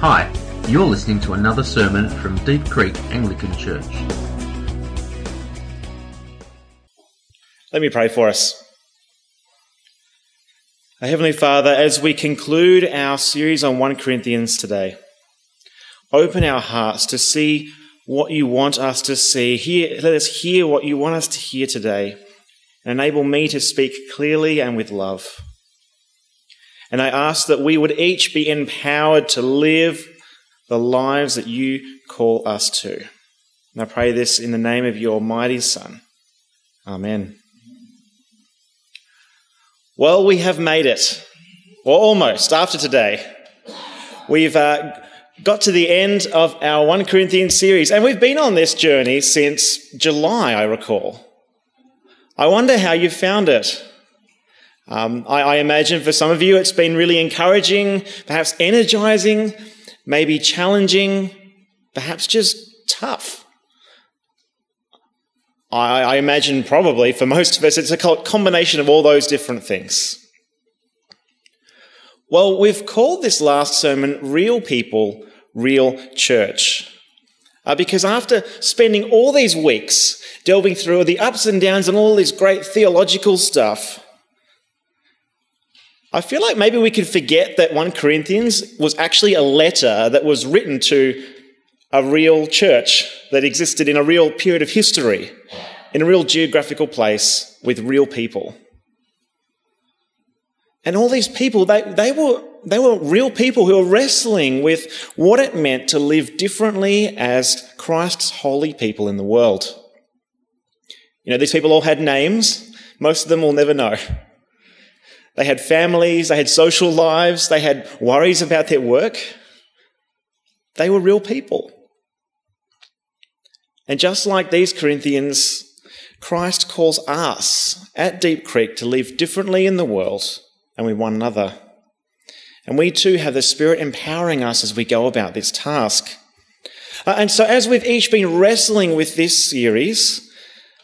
Hi, you're listening to another sermon from Deep Creek Anglican Church. Let me pray for us. Our Heavenly Father, as we conclude our series on 1 Corinthians today, open our hearts to see what you want us to see. Hear, let us hear what you want us to hear today, and enable me to speak clearly and with love. And I ask that we would each be empowered to live the lives that you call us to. And I pray this in the name of your mighty Son. Amen. Well, we have made it, or almost, after today. We've uh, got to the end of our 1 Corinthians series, and we've been on this journey since July, I recall. I wonder how you found it. Um, I, I imagine for some of you it's been really encouraging, perhaps energizing, maybe challenging, perhaps just tough. I, I, imagine probably for most of us it's a combination of all those different things. Well, we've called this last sermon Real People, Real Church. Uh, because after spending all these weeks delving through the ups and downs and all this great theological stuff, I feel like maybe we could forget that 1 Corinthians was actually a letter that was written to a real church that existed in a real period of history, in a real geographical place with real people. And all these people, they, they, were, they were real people who were wrestling with what it meant to live differently as Christ's holy people in the world. You know, these people all had names. Most of them will never know. They had families, they had social lives, they had worries about their work. They were real people. And just like these Corinthians, Christ calls us at Deep Creek to live differently in the world and with one another. And we too have the Spirit empowering us as we go about this task. Uh, and so, as we've each been wrestling with this series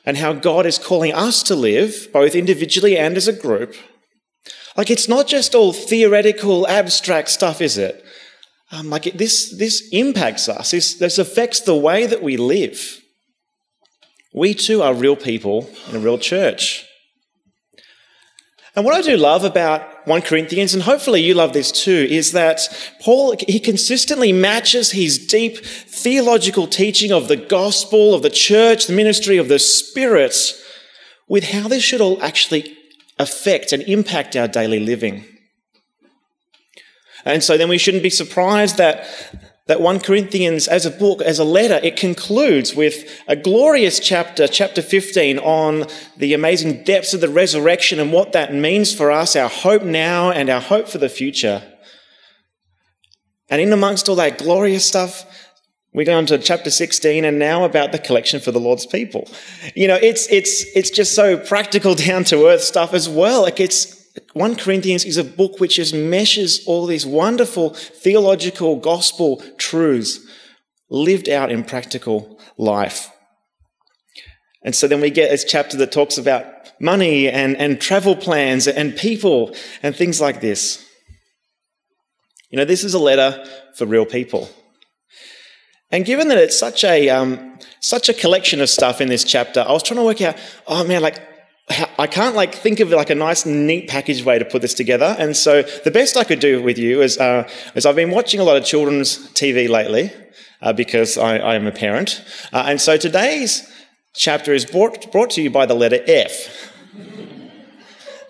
and how God is calling us to live, both individually and as a group, like it's not just all theoretical, abstract stuff, is it? Um, like it, this, this impacts us. This, this affects the way that we live. We too are real people in a real church. And what I do love about 1 Corinthians, and hopefully you love this too, is that Paul, he consistently matches his deep theological teaching of the gospel, of the church, the ministry of the Spirit, with how this should all actually affect and impact our daily living. And so then we shouldn't be surprised that, that 1 Corinthians, as a book, as a letter, it concludes with a glorious chapter, chapter 15, on the amazing depths of the resurrection and what that means for us, our hope now and our hope for the future. And in amongst all that glorious stuff, we go on to chapter 16 and now about the collection for the Lord's people. You know, it's, it's, it's just so practical down to earth stuff as well. Like it's, 1 Corinthians is a book which just meshes all these wonderful theological gospel truths lived out in practical life. And so then we get this chapter that talks about money and, and travel plans and people and things like this. You know, this is a letter for real people. And given that it's such a um, such a collection of stuff in this chapter, I was trying to work out. Oh man, like I can't like think of like a nice, neat package way to put this together. And so the best I could do with you is, uh, is I've been watching a lot of children's TV lately uh, because I, I, am a parent. Uh, and so today's chapter is brought, brought to you by the letter F.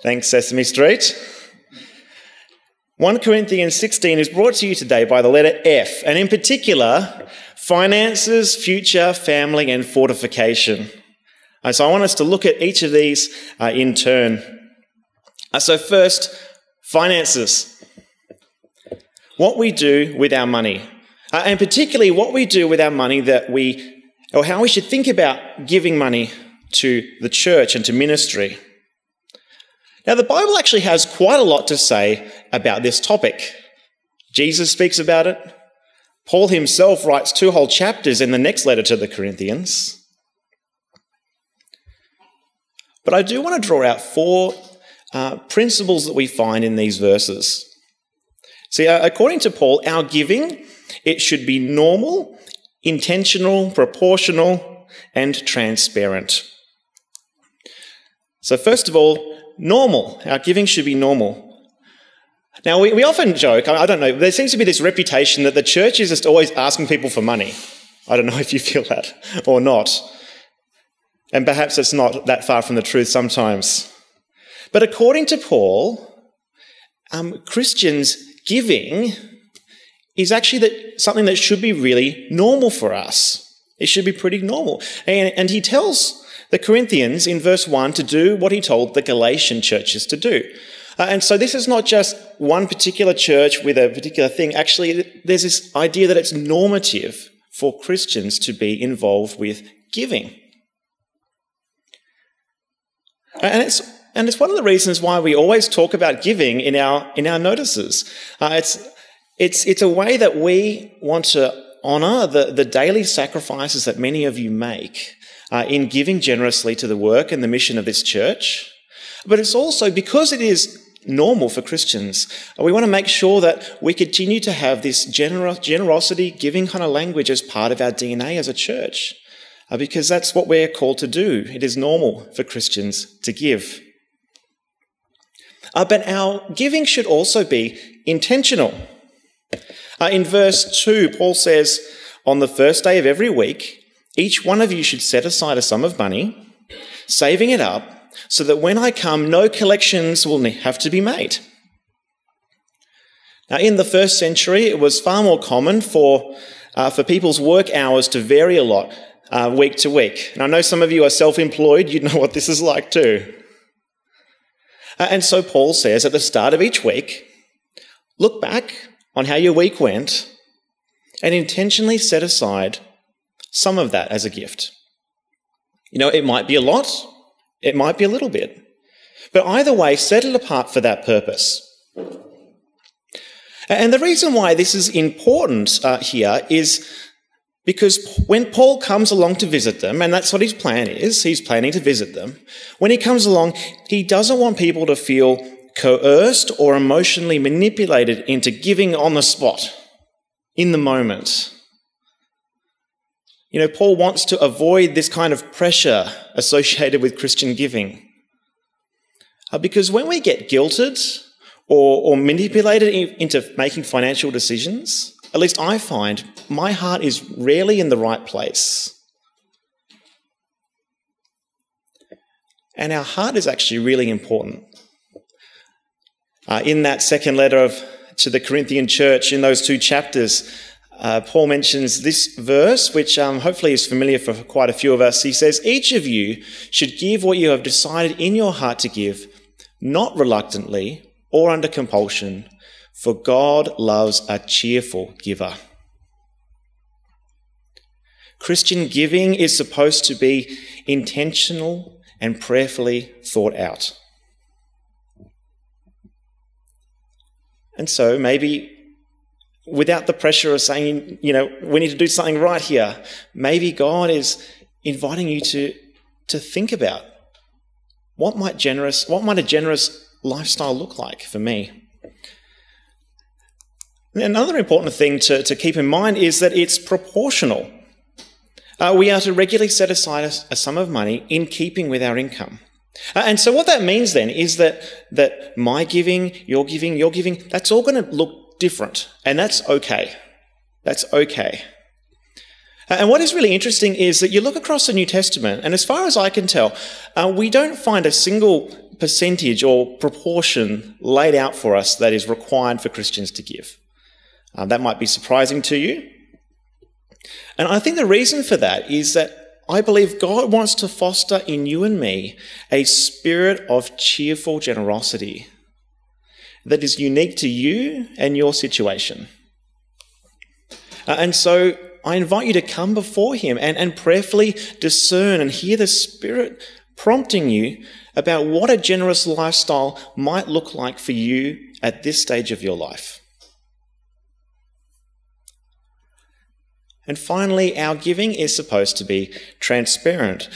Thanks, Sesame Street. 1 Corinthians 16 is brought to you today by the letter F, and in particular, finances, future, family, and fortification. Uh, so I want us to look at each of these uh, in turn. Uh, so, first, finances. What we do with our money, and particularly what we do with our money that we, or how we should think about giving money to the church and to ministry. Now, the Bible actually has quite a lot to say about this topic. Jesus speaks about it. Paul himself writes two whole chapters in the next letter to the Corinthians. But I do want to draw out four uh, principles that we find in these verses. See, uh, according to Paul, our giving, it should be normal, intentional, proportional, and transparent. So, first of all, normal. Our giving should be normal. Now, we, we often joke, I don't know, there seems to be this reputation that the church is just always asking people for money. I don't know if you feel that or not. And perhaps it's not that far from the truth sometimes. But according to Paul, um, Christians giving is actually that, something that should be really normal for us. It should be pretty normal. And, and he tells the Corinthians in verse 1 to do what he told the Galatian churches to do. Uh, and so this is not just one particular church with a particular thing. Actually, there's this idea that it's normative for Christians to be involved with giving. And it's, and it's one of the reasons why we always talk about giving in our, in our notices. Uh, it's, it's, it's a way that we want to honour the, the daily sacrifices that many of you make uh, in giving generously to the work and the mission of this church. But it's also because it is normal for Christians. We want to make sure that we continue to have this gener- generosity, giving kind of language as part of our DNA as a church, uh, because that's what we're called to do. It is normal for Christians to give. Uh, but our giving should also be intentional. Uh, in verse 2, Paul says, On the first day of every week, each one of you should set aside a sum of money, saving it up so that when I come, no collections will have to be made. Now, in the first century, it was far more common for, uh, for people's work hours to vary a lot uh, week to week. And I know some of you are self employed, you'd know what this is like too. Uh, and so Paul says at the start of each week, look back on how your week went and intentionally set aside some of that as a gift. You know, it might be a lot, it might be a little bit. But either way, set it apart for that purpose. And the reason why this is important uh, here is because when Paul comes along to visit them, and that's what his plan is, he's planning to visit them. When he comes along, he doesn't want people to feel coerced or emotionally manipulated into giving on the spot, in the moment. You know, Paul wants to avoid this kind of pressure associated with Christian giving. Uh, because when we get guilted or, or manipulated into making financial decisions, at least I find my heart is rarely in the right place. And our heart is actually really important. Uh, in that second letter of, to the Corinthian church, in those two chapters, uh, Paul mentions this verse, which um, hopefully is familiar for quite a few of us. He says, Each of you should give what you have decided in your heart to give, not reluctantly or under compulsion, for God loves a cheerful giver. Christian giving is supposed to be intentional and prayerfully thought out. And so maybe without the pressure of saying, you know, we need to do something right here. Maybe God is inviting you to, to think about what might generous, what might a generous lifestyle look like for me? Another important thing to, to keep in mind is that it's proportional. Uh, we are to regularly set aside a, a, sum of money in keeping with our income. Uh, and so what that means then is that, that my giving, your giving, your giving, that's all going to look different, and that's okay. That's okay. And what is really interesting is that you look across the New Testament, and as far as I can tell, uh, we don't find a single percentage or proportion laid out for us that is required for Christians to give. Uh, that might be surprising to you. And I think the reason for that is that I believe God wants to foster in you and me a spirit of cheerful generosity that is unique to you and your situation. Uh, and so I invite you to come before Him and, and prayerfully discern and hear the Spirit prompting you about what a generous lifestyle might look like for you at this stage of your life. And finally, our giving is supposed to be transparent.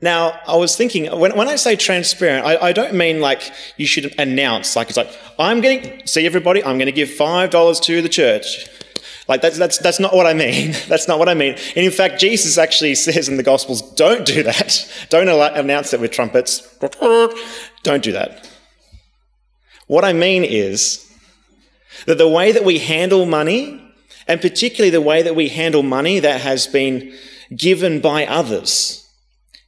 Now, I was thinking, when, when I say transparent, I, I, don't mean like you should announce, like it's like, I'm going to, see everybody, I'm going to give $5 to the church. Like that's, that's, that's not what I mean. that's not what I mean. And in fact, Jesus actually says in the Gospels, don't do that. Don't announce it with trumpets. Don't do that. What I mean is that the way that we handle money, and particularly the way that we handle money that has been given by others,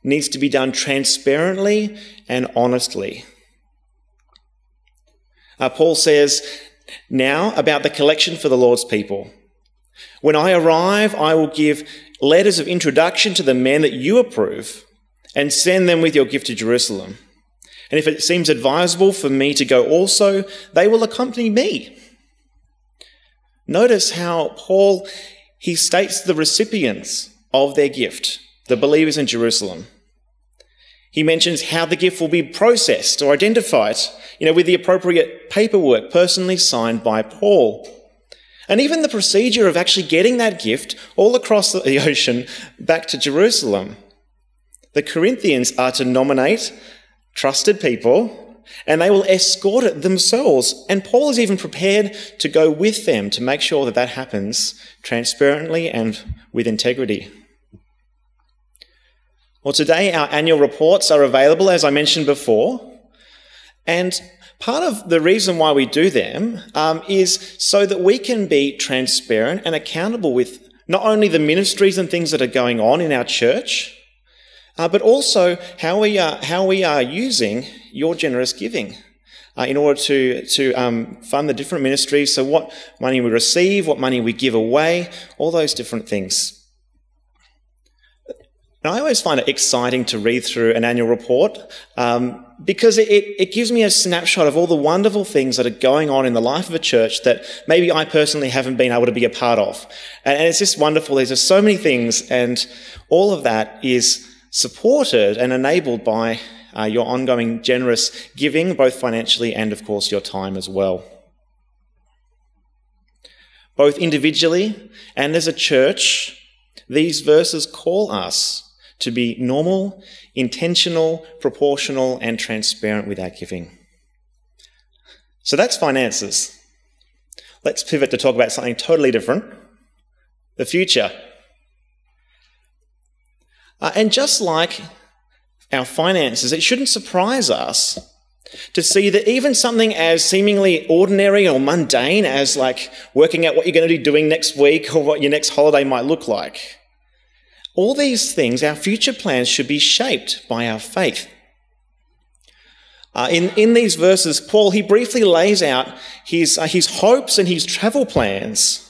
needs to be done transparently and honestly. Uh, Paul says now about the collection for the Lord's people. When I arrive, I will give letters of introduction to the men that you approve and send them with your gift to Jerusalem. And if it seems advisable for me to go also, they will accompany me. Notice how Paul he states the recipients of their gift the believers in Jerusalem. He mentions how the gift will be processed or identified, you know, with the appropriate paperwork personally signed by Paul. And even the procedure of actually getting that gift all across the ocean back to Jerusalem. The Corinthians are to nominate trusted people and they will escort it themselves. And Paul is even prepared to go with them to make sure that that happens transparently and with integrity. Well, today our annual reports are available, as I mentioned before. And part of the reason why we do them um, is so that we can be transparent and accountable with not only the ministries and things that are going on in our church, uh, but also how we are, how we are using your generous giving. Uh, in order to, to um, fund the different ministries. So, what money we receive, what money we give away, all those different things. And I always find it exciting to read through an annual report um, because it, it, gives me a snapshot of all the wonderful things that are going on in the life of a church that maybe I personally haven't been able to be a part of. And, and it's just wonderful. There's just so many things, and all of that is supported and enabled by uh, your ongoing generous giving, both financially and, of course, your time as well. Both individually and as a church, these verses call us to be normal, intentional, proportional, and transparent with our giving. So that's finances. Let's pivot to talk about something totally different the future. Uh, and just like our finances, it shouldn't surprise us to see that even something as seemingly ordinary or mundane as like working out what you're going to be doing next week or what your next holiday might look like all these things, our future plans should be shaped by our faith. Uh, in, in these verses, Paul, he briefly lays out his, uh, his hopes and his travel plans.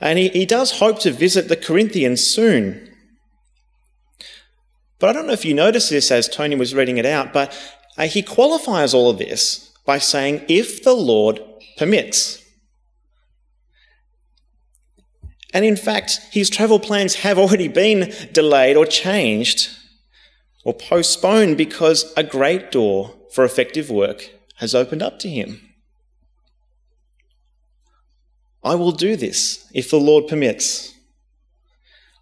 And he, he does hope to visit the Corinthians soon. But I don't know if you noticed this as Tony was reading it out, but uh, he qualifies all of this by saying, if the Lord permits. And in fact, his travel plans have already been delayed or changed or postponed because a great door for effective work has opened up to him. I will do this if the Lord permits.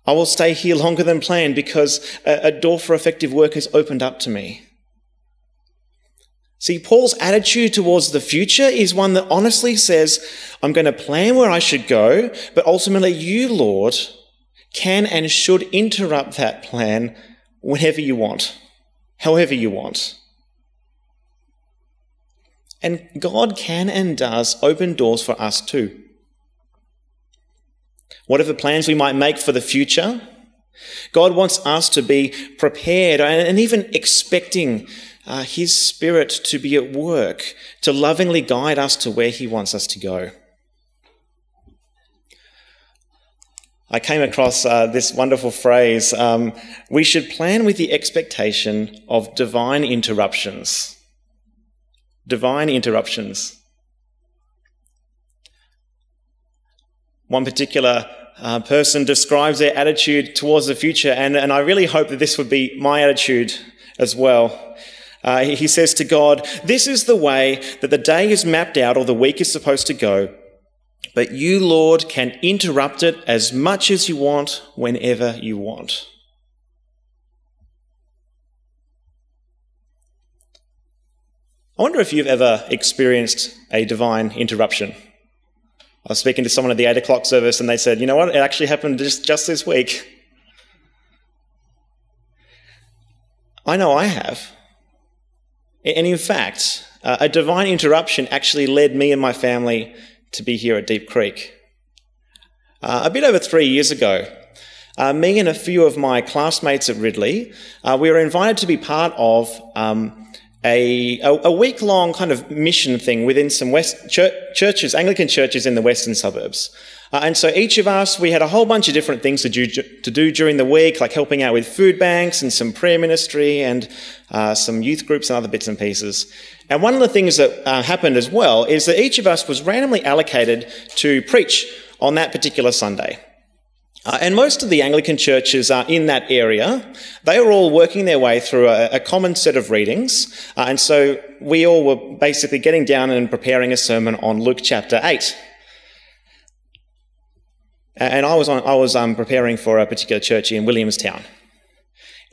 I will stay here longer than planned because a, door for effective work has opened up to me. See, Paul's attitude towards the future is one that honestly says, I'm going to plan where I should go, but ultimately you, Lord, can and should interrupt that plan whenever you want, however you want. And God can and does open doors for us too. Whatever plans we might make for the future, God wants us to be prepared and even expecting uh, His Spirit to be at work, to lovingly guide us to where He wants us to go. I came across uh, this wonderful phrase um, we should plan with the expectation of divine interruptions. Divine interruptions. One particular uh, person describes their attitude towards the future, and, and I really hope that this would be my attitude as well. Uh, he says to God, This is the way that the day is mapped out or the week is supposed to go, but you, Lord, can interrupt it as much as you want, whenever you want. I wonder if you've ever experienced a divine interruption. I was speaking to someone at the 8 o'clock service and they said, You know what? It actually happened just, just this week. I know I have. And in fact, uh, a divine interruption actually led me and my family to be here at Deep Creek. Uh, a bit over three years ago, uh, me and a few of my classmates at Ridley, uh, we were invited to be part of um, a, a, week long kind of mission thing within some West churches, Anglican churches in the western suburbs. Uh, and so each of us, we had a whole bunch of different things to do, to do during the week, like helping out with food banks and some prayer ministry and uh, some youth groups and other bits and pieces. And one of the things that uh, happened as well is that each of us was randomly allocated to preach on that particular Sunday. Uh, and most of the Anglican churches are in that area. They were all working their way through a, a common set of readings. Uh, and so we all were basically getting down and preparing a sermon on Luke chapter 8. And I was, on, I was um, preparing for a particular church in Williamstown.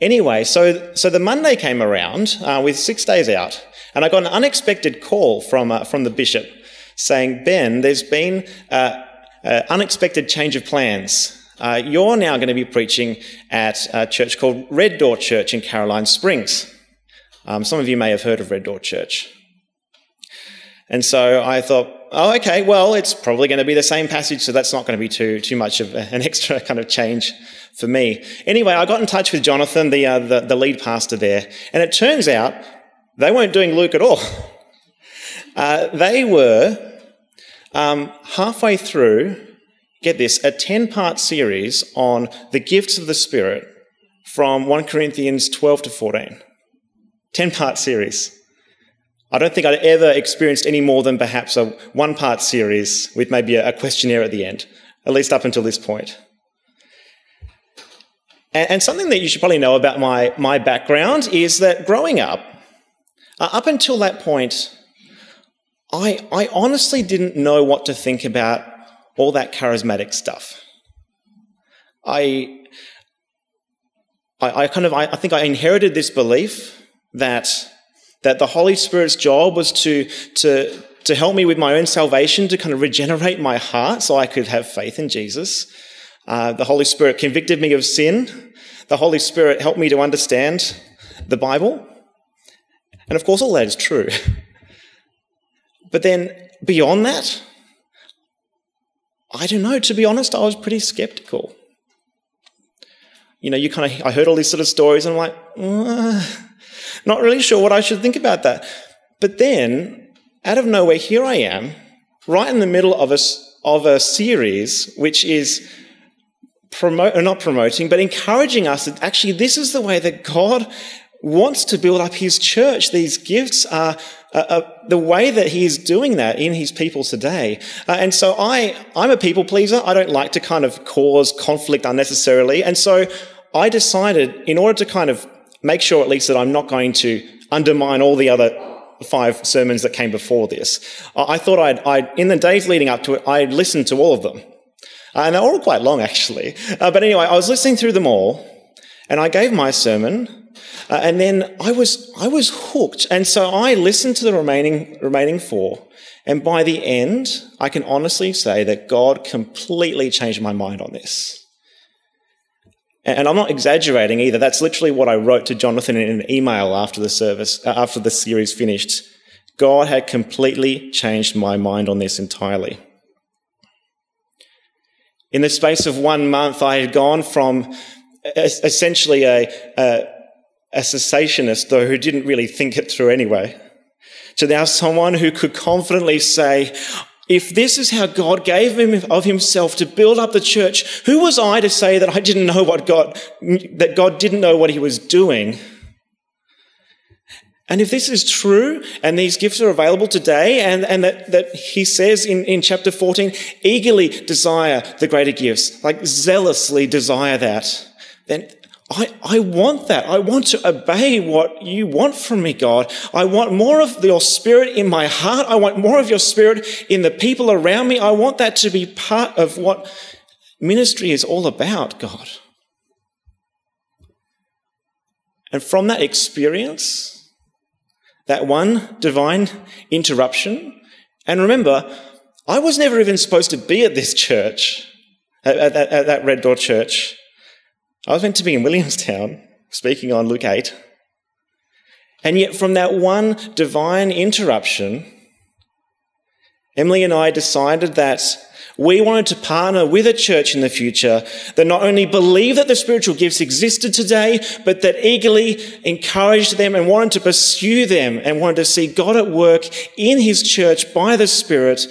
Anyway, so, so the Monday came around uh, with six days out, and I got an unexpected call from, uh, from the bishop saying, Ben, there's been an unexpected change of plans. Uh, you're now going to be preaching at a church called Red Door Church in Caroline Springs. Um, some of you may have heard of Red Door Church. And so I thought, oh, okay, well, it's probably going to be the same passage, so that's not going to be too, too much of an extra kind of change for me. Anyway, I got in touch with Jonathan, the, uh, the, the lead pastor there, and it turns out they weren't doing Luke at all. Uh, they were um, halfway through get this, a 10 part series on the gifts of the Spirit from 1 Corinthians 12 to 14. 10 part series. I don't think I'd ever experienced any more than perhaps a one part series with maybe a questionnaire at the end, at least up until this point. And, something that you should probably know about my, my background is that growing up, uh, up until that point, I, I honestly didn't know what to think about all that charismatic stuff. I, I, I kind of, I, I think I inherited this belief that, that the Holy Spirit's job was to, to, to help me with my own salvation, to kind of regenerate my heart so I could have faith in Jesus. Uh, the Holy Spirit convicted me of sin. The Holy Spirit helped me to understand the Bible. And of course, all that is true. but then beyond that, I don't know. To be honest, I was pretty skeptical. You know, you kind of, I heard all these sort of stories and I'm like, uh, not really sure what I should think about that. But then, out of nowhere, here I am, right in the middle of a, of a series which is promote, or not promoting, but encouraging us that actually this is the way that God wants to build up his church. These gifts are uh, uh, the way that he is doing that in his people today. Uh, and so I, I'm a people pleaser. I don't like to kind of cause conflict unnecessarily. And so I decided in order to kind of make sure at least that I'm not going to undermine all the other five sermons that came before this, I thought I'd, I'd in the days leading up to it, I'd listen to all of them. Uh, and they're all quite long actually. Uh, but anyway, I was listening through them all and I gave my sermon uh, and then I was, I was hooked. And so I listened to the remaining, remaining four. And by the end, I can honestly say that God completely changed my mind on this. And I'm not exaggerating either. That's literally what I wrote to Jonathan in an email after the service, uh, after the series finished. God had completely changed my mind on this entirely. In the space of one month, I had gone from essentially a, a a cessationist, though, who didn't really think it through anyway, to now someone who could confidently say, if this is how God gave him of himself to build up the church, who was I to say that I didn't know what God, that God didn't know what he was doing? And if this is true, and these gifts are available today, and, and that, that he says in, in chapter 14, eagerly desire the greater gifts, like zealously desire that, then I, I want that. I want to obey what you want from me, God. I want more of your spirit in my heart. I want more of your spirit in the people around me. I want that to be part of what ministry is all about, God. And from that experience, that one divine interruption. And remember, I was never even supposed to be at this church, at, at, at that Red Door church. I was meant to be in Williamstown, speaking on Luke 8. And yet, from that one divine interruption, Emily and I decided that we wanted to partner with a church in the future that not only believed that the spiritual gifts existed today, but that eagerly encouraged them and wanted to pursue them and wanted to see God at work in his church by the Spirit,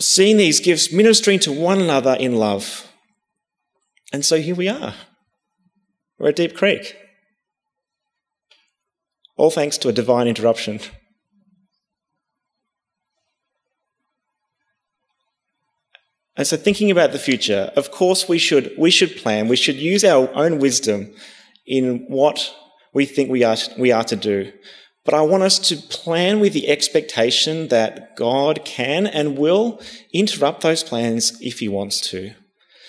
seeing these gifts ministering to one another in love. And so here we are. We're at Deep Creek. All thanks to a divine interruption. And so thinking about the future, of course we should, we should plan, we should use our own wisdom in what we think we are, we are to do. But I want us to plan with the expectation that God can and will interrupt those plans if he wants to.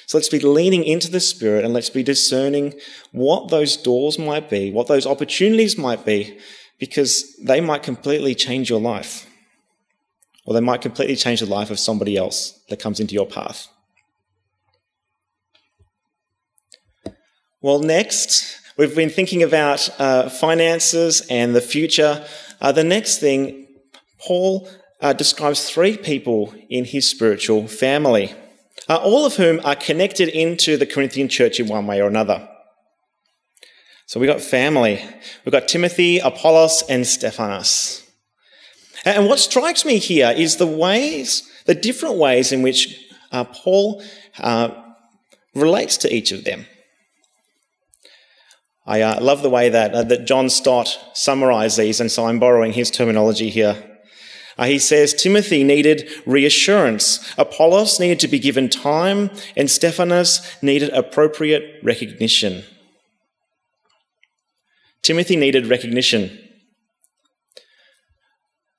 So let's be leaning into the Spirit and let's be discerning what those doors might be, what those opportunities might be, because they might completely change your life or they might completely change the life of somebody else that comes into your path. Well, next, we've been thinking about uh, finances and the future. Uh, the next thing, Paul uh, describes three people in his spiritual family, uh, all of whom are connected into the Corinthian church in one way or another. So we've got family. We've got Timothy, Apollos, and Stephanas. And what strikes me here is the ways, the different ways in which uh, Paul uh, relates to each of them. I uh, love the way that, uh, that John Stott summarized these, and so I'm borrowing his terminology here. Uh, he says Timothy needed reassurance, Apollos needed to be given time, and Stephanas needed appropriate recognition. Timothy needed recognition.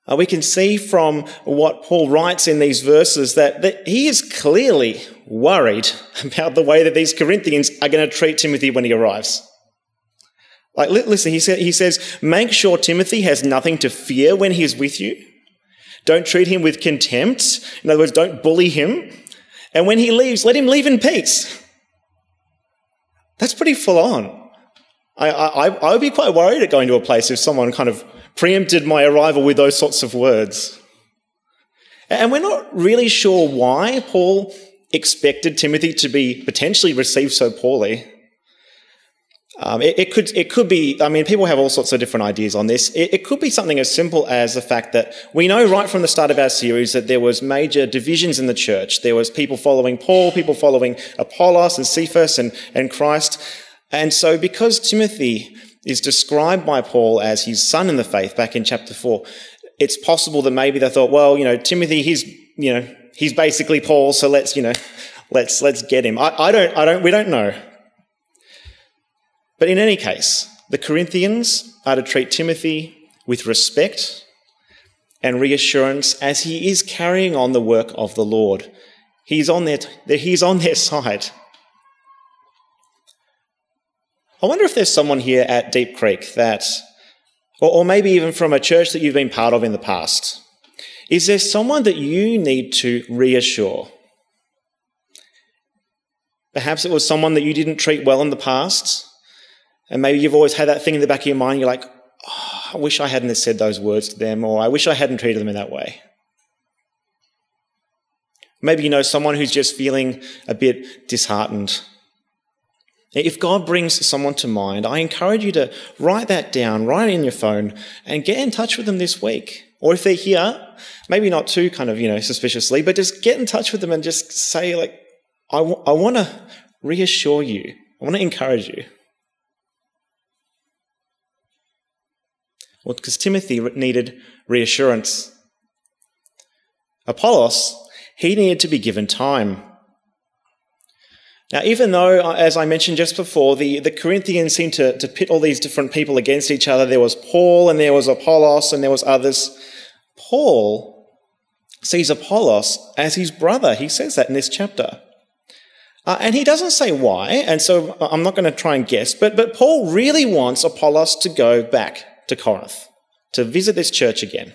Uh, we can see from what Paul writes in these verses that, that he is clearly worried about the way that these Corinthians are going to treat Timothy when he arrives. Like, listen, he, he says, make sure Timothy has nothing to fear when he is with you. Don't treat him with contempt. In other words, don't bully him. And when he leaves, let him leave in peace. That's pretty full on. I, I, I would be quite worried at going to a place if someone kind of preempted my arrival with those sorts of words. And we're not really sure why Paul expected Timothy to be potentially received so poorly. Um, it, it, could, it could be, I mean, people have all sorts of different ideas on this. It, it, could be something as simple as the fact that we know right from the start of our series that there was major divisions in the church. There was people following Paul, people following Apollos and Cephas and, and Christ. And so because Timothy is described by Paul as his son in the faith back in chapter 4. It's possible that maybe they thought, well, you know, Timothy, he's, you know, he's basically Paul, so let's, you know, let's, let's get him. I, I don't, I don't, we don't know. But in any case, the Corinthians are to treat Timothy with respect and reassurance as he is carrying on the work of the Lord. He's on their, he's on their side. I wonder if there's someone here at Deep Creek that, or, or maybe even from a church that you've been part of in the past, is there someone that you need to reassure? Perhaps it was someone that you didn't treat well in the past, and maybe you've always had that thing in the back of your mind, you're like, oh, I wish I hadn't said those words to them, or I wish I hadn't treated them in that way. Maybe you know someone who's just feeling a bit disheartened if God brings someone to mind, I encourage you to write that down, write it in your phone, and get in touch with them this week. Or if they're here, maybe not too kind of, you know, suspiciously, but just get in touch with them and just say, like, I, w- I want to reassure you. I want to encourage you. Well, because Timothy needed reassurance. Apollos, he needed to be given time. Now, even though, uh, as I mentioned just before, the, the Corinthians seemed to, to pit all these different people against each other, there was Paul and there was Apollos and there was others. Paul sees Apollos as his brother. He says that in this chapter. Uh, and he doesn't say why, and so I'm not going to try and guess, but, but Paul really wants Apollos to go back to Corinth. to visit this church again.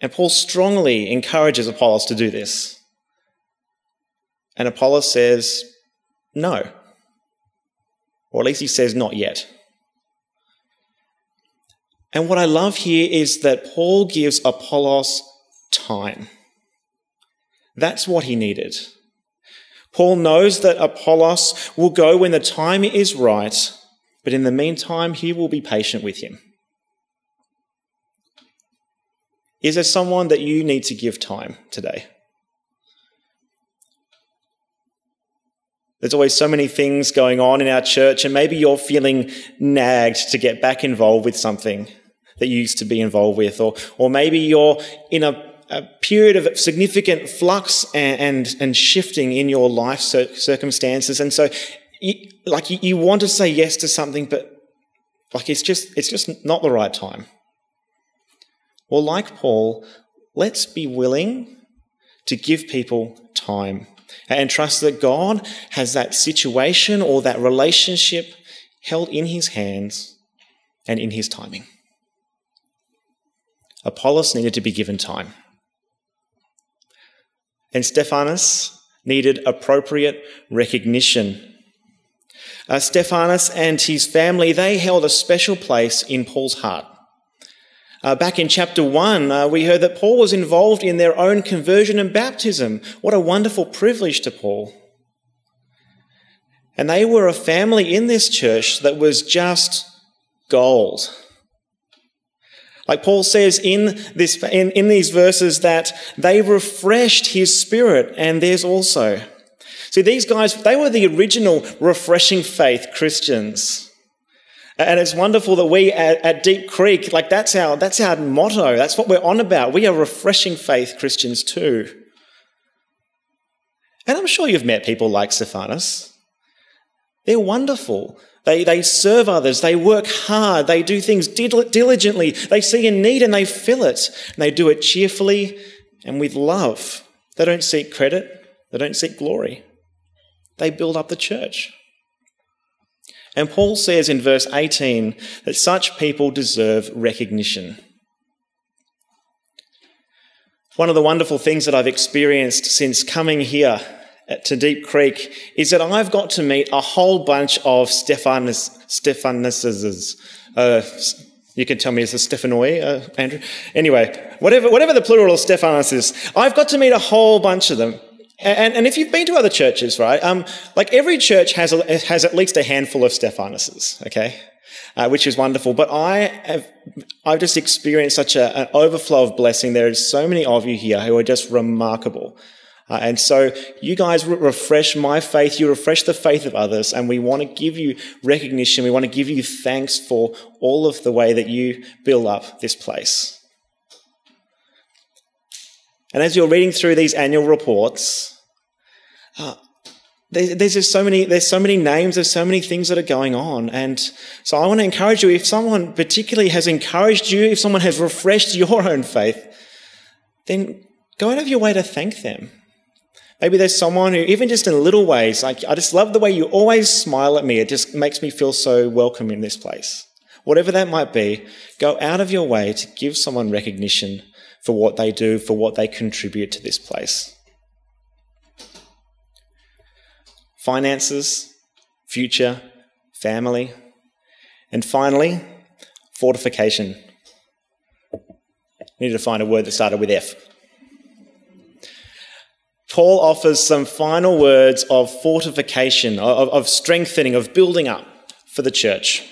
And Paul strongly encourages Apollos to do this. And Apollos says, no. Or at least he says, not yet. And what I love here is that Paul gives Apollos time. That's what he needed. Paul knows that Apollos will go when the time is right, but in the meantime, he will be patient with him. Is there someone that you need to give time today? There's always so many things going on in our church, and maybe you're feeling nagged to get back involved with something that you used to be involved with, or, or maybe you're in a, a period of significant flux and, and, and, shifting in your life circumstances. And so, you, like, you, you want to say yes to something, but like, it's just, it's just not the right time. Well, like Paul, let's be willing to give people time and trust that God has that situation or that relationship held in his hands and in his timing. Apollos needed to be given time. And Stephanas needed appropriate recognition. Uh, Stephanas and his family, they held a special place in Paul's heart. Uh, back in chapter 1, uh, we heard that Paul was involved in their own conversion and baptism. What a wonderful privilege to Paul. And they were a family in this church that was just gold. Like Paul says in, this, in, in these verses that they refreshed his spirit and theirs also. See, these guys, they were the original refreshing faith Christians. And it's wonderful that we at, at, Deep Creek, like that's our, that's our motto. That's what we're on about. We are refreshing faith Christians too. And I'm sure you've met people like Stephanas. They're wonderful. They, they serve others. They work hard. They do things diligently. They see a need and they fill it. And they do it cheerfully and with love. They don't seek credit. They don't seek glory. They build up the church. And Paul says in verse 18 that such people deserve recognition. One of the wonderful things that I've experienced since coming here to Deep Creek is that I've got to meet a whole bunch of Stephanas, Stephanuses. Uh, you can tell me it's a Stephanoi, uh, Andrew. Anyway, whatever, whatever the plural of Stephanas is, I've got to meet a whole bunch of them. And, and if you've been to other churches, right, um, like every church has, a, has at least a handful of Stephanuses, okay? Uh, which is wonderful. But I have, I've just experienced such a, an overflow of blessing. There are so many of you here who are just remarkable. Uh, and so you guys refresh my faith, you refresh the faith of others, and we want to give you recognition. We want to give you thanks for all of the way that you build up this place. And as you're reading through these annual reports, uh, there's just so many, there's so many names, there's so many things that are going on. And so I want to encourage you, if someone particularly has encouraged you, if someone has refreshed your own faith, then go out of your way to thank them. Maybe there's someone who, even just in little ways, like, I just love the way you always smile at me. It just makes me feel so welcome in this place. Whatever that might be, go out of your way to give someone recognition for what they do, for what they contribute to this place. Finances, future, family, and finally, fortification. I need to find a word that started with F. Paul offers some final words of fortification, of, of strengthening, of building up for the church.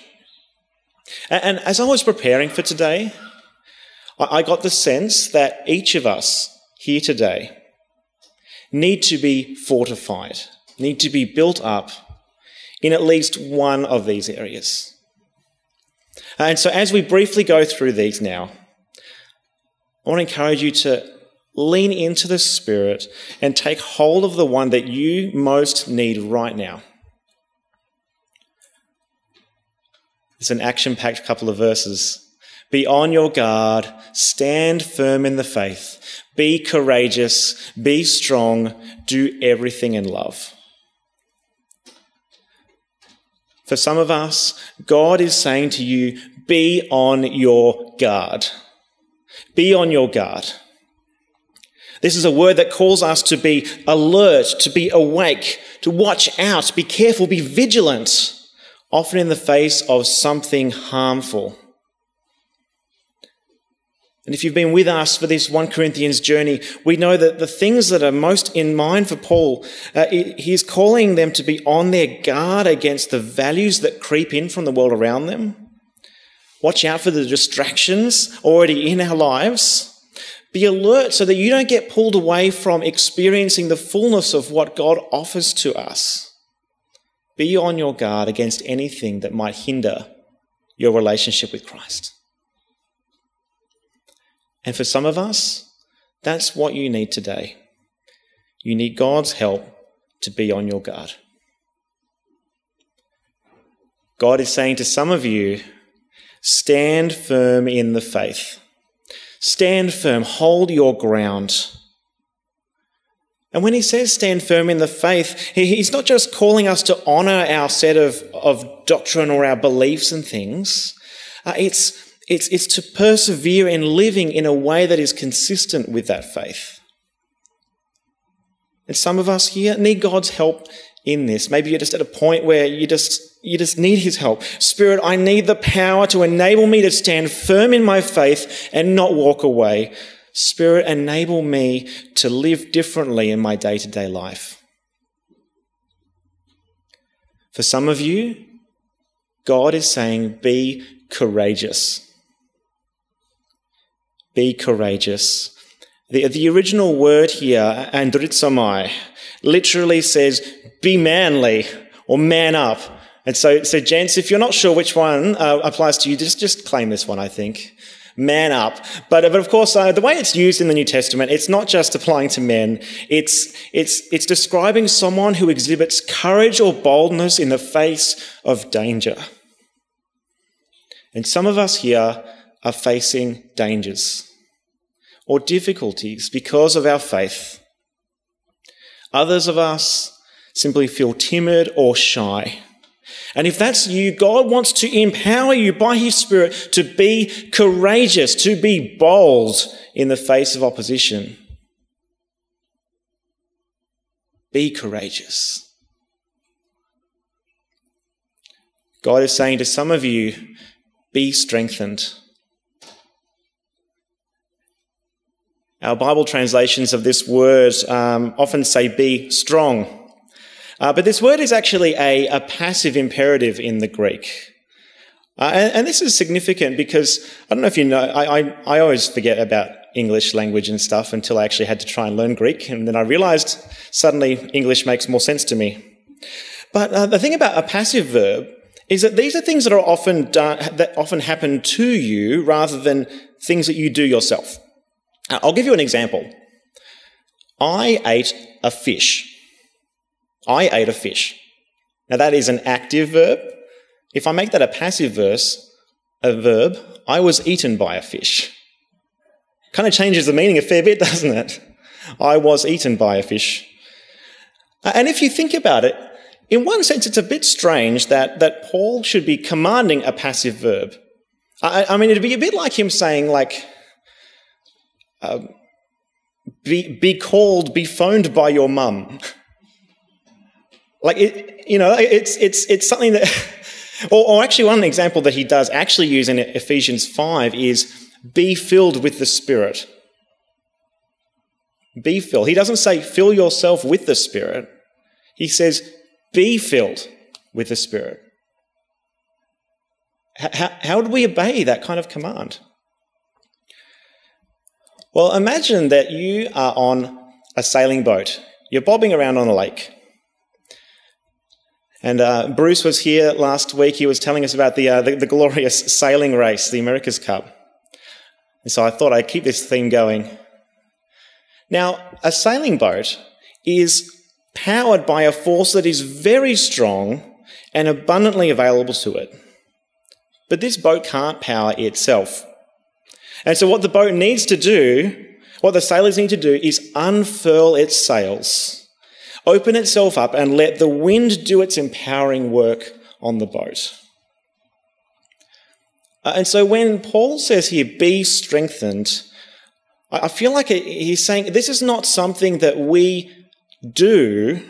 And, and as I was preparing for today, I, I got the sense that each of us here today need to be fortified, need to be built up in at least one of these areas. And so, as we briefly go through these now, I want to encourage you to Lean into the Spirit and take hold of the one that you most need right now. It's an action packed couple of verses. Be on your guard, stand firm in the faith, be courageous, be strong, do everything in love. For some of us, God is saying to you, be on your guard. Be on your guard. This is a word that calls us to be alert, to be awake, to watch out, be careful, be vigilant, often in the face of something harmful. And if you've been with us for this 1 Corinthians journey, we know that the things that are most in mind for Paul, uh, he's calling them to be on their guard against the values that creep in from the world around them. Watch out for the distractions already in our lives. Be alert so that you don't get pulled away from experiencing the fullness of what God offers to us. Be on your guard against anything that might hinder your relationship with Christ. And for some of us, that's what you need today. You need God's help to be on your guard. God is saying to some of you, stand firm in the faith. Stand firm, hold your ground. And when he says stand firm in the faith, he's not just calling us to honor our set of, of doctrine or our beliefs and things. Uh, it's, it's, it's to persevere in living in a way that is consistent with that faith. And some of us here need God's help in this. Maybe you're just at a point where you just, you just need His help. Spirit, I need the power to enable me to stand firm in my faith and not walk away. Spirit, enable me to live differently in my day to day life. For some of you, God is saying, be courageous. Be courageous. The, the original word here, andrizomai, literally says be manly or man up. And so, so gents, if you're not sure which one uh, applies to you, just, just claim this one, I think. Man up. But, but of course, uh, the way it's used in the New Testament, it's not just applying to men. It's, it's, it's describing someone who exhibits courage or boldness in the face of danger. And some of us here are facing dangers or difficulties because of our faith. Others of us simply feel timid or shy. And if that's you, God wants to empower you by His Spirit to be courageous, to be bold in the face of opposition. Be courageous. God is saying to some of you, be strengthened. Our Bible translations of this word um, often say be strong. Uh, but this word is actually a, a, passive imperative in the Greek. Uh, and, and, this is significant because I don't know if you know, I, I, I, always forget about English language and stuff until I actually had to try and learn Greek. And then I realized suddenly English makes more sense to me. But uh, the thing about a passive verb is that these are things that are often done, that often happen to you rather than things that you do yourself. I'll give you an example. I ate a fish. I ate a fish. Now that is an active verb. If I make that a passive verse, a verb, I was eaten by a fish. Kind of changes the meaning a fair bit, doesn't it? I was eaten by a fish. Uh, and if you think about it, in one sense, it's a bit strange that, that Paul should be commanding a passive verb. I, I mean, it'd be a bit like him saying, like, um, be, be called, be phoned by your mum. like, it, you know, it's, it's, it's something that, or, or actually, one example that he does actually use in Ephesians 5 is be filled with the Spirit. Be filled. He doesn't say fill yourself with the Spirit. He says be filled with the Spirit. How, how do we obey that kind of command? Well, imagine that you are on a sailing boat. You're bobbing around on a lake. And uh, Bruce was here last week. He was telling us about the, uh, the, the, glorious sailing race, the America's Cup. And so I thought I'd keep this theme going. Now, a sailing boat is powered by a force that is very strong and abundantly available to it. But this boat can't power itself. And so, what the boat needs to do, what the sailors need to do, is unfurl its sails, open itself up, and let the wind do its empowering work on the boat. Uh, and so when Paul says here, be strengthened, I feel like he's saying this is not something that we do.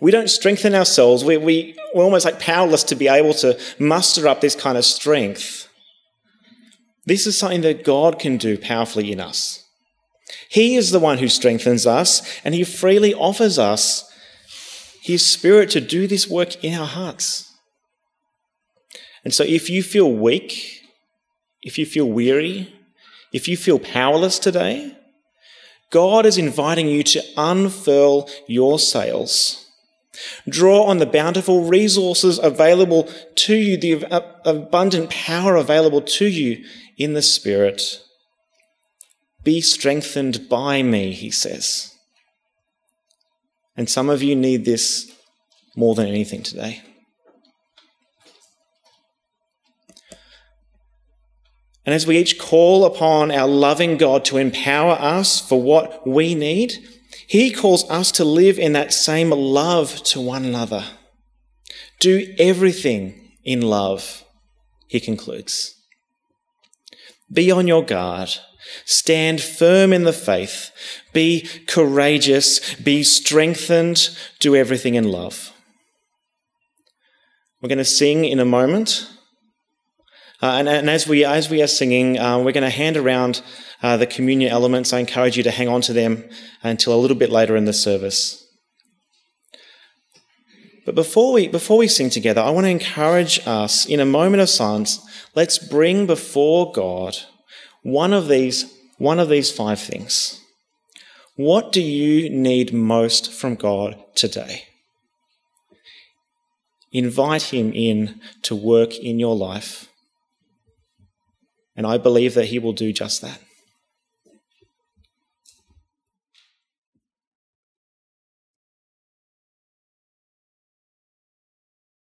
We don't strengthen ourselves. We, we, we're almost like powerless to be able to muster up this kind of strength. This is something that God can do powerfully in us. He is the one who strengthens us, and He freely offers us His Spirit to do this work in our hearts. And so if you feel weak, if you feel weary, if you feel powerless today, God is inviting you to unfurl your sails. Draw on the bountiful resources available to you, the abundant power available to you in the Spirit. Be strengthened by me, he says. And some of you need this more than anything today. And as we each call upon our loving God to empower us for what we need, He calls us to live in that same love to one another. Do everything in love, He concludes. Be on your guard. Stand firm in the faith. Be courageous. Be strengthened. Do everything in love. We're going to sing in a moment. Uh, and, and, as we as we are singing, uh, we're going to hand around uh, the communion elements. I encourage you to hang on to them until a little bit later in the service. But before we before we sing together, I want to encourage us in a moment of silence. Let's bring before God one of these one of these five things. What do you need most from God today? Invite Him in to work in your life and I believe that He will do just that.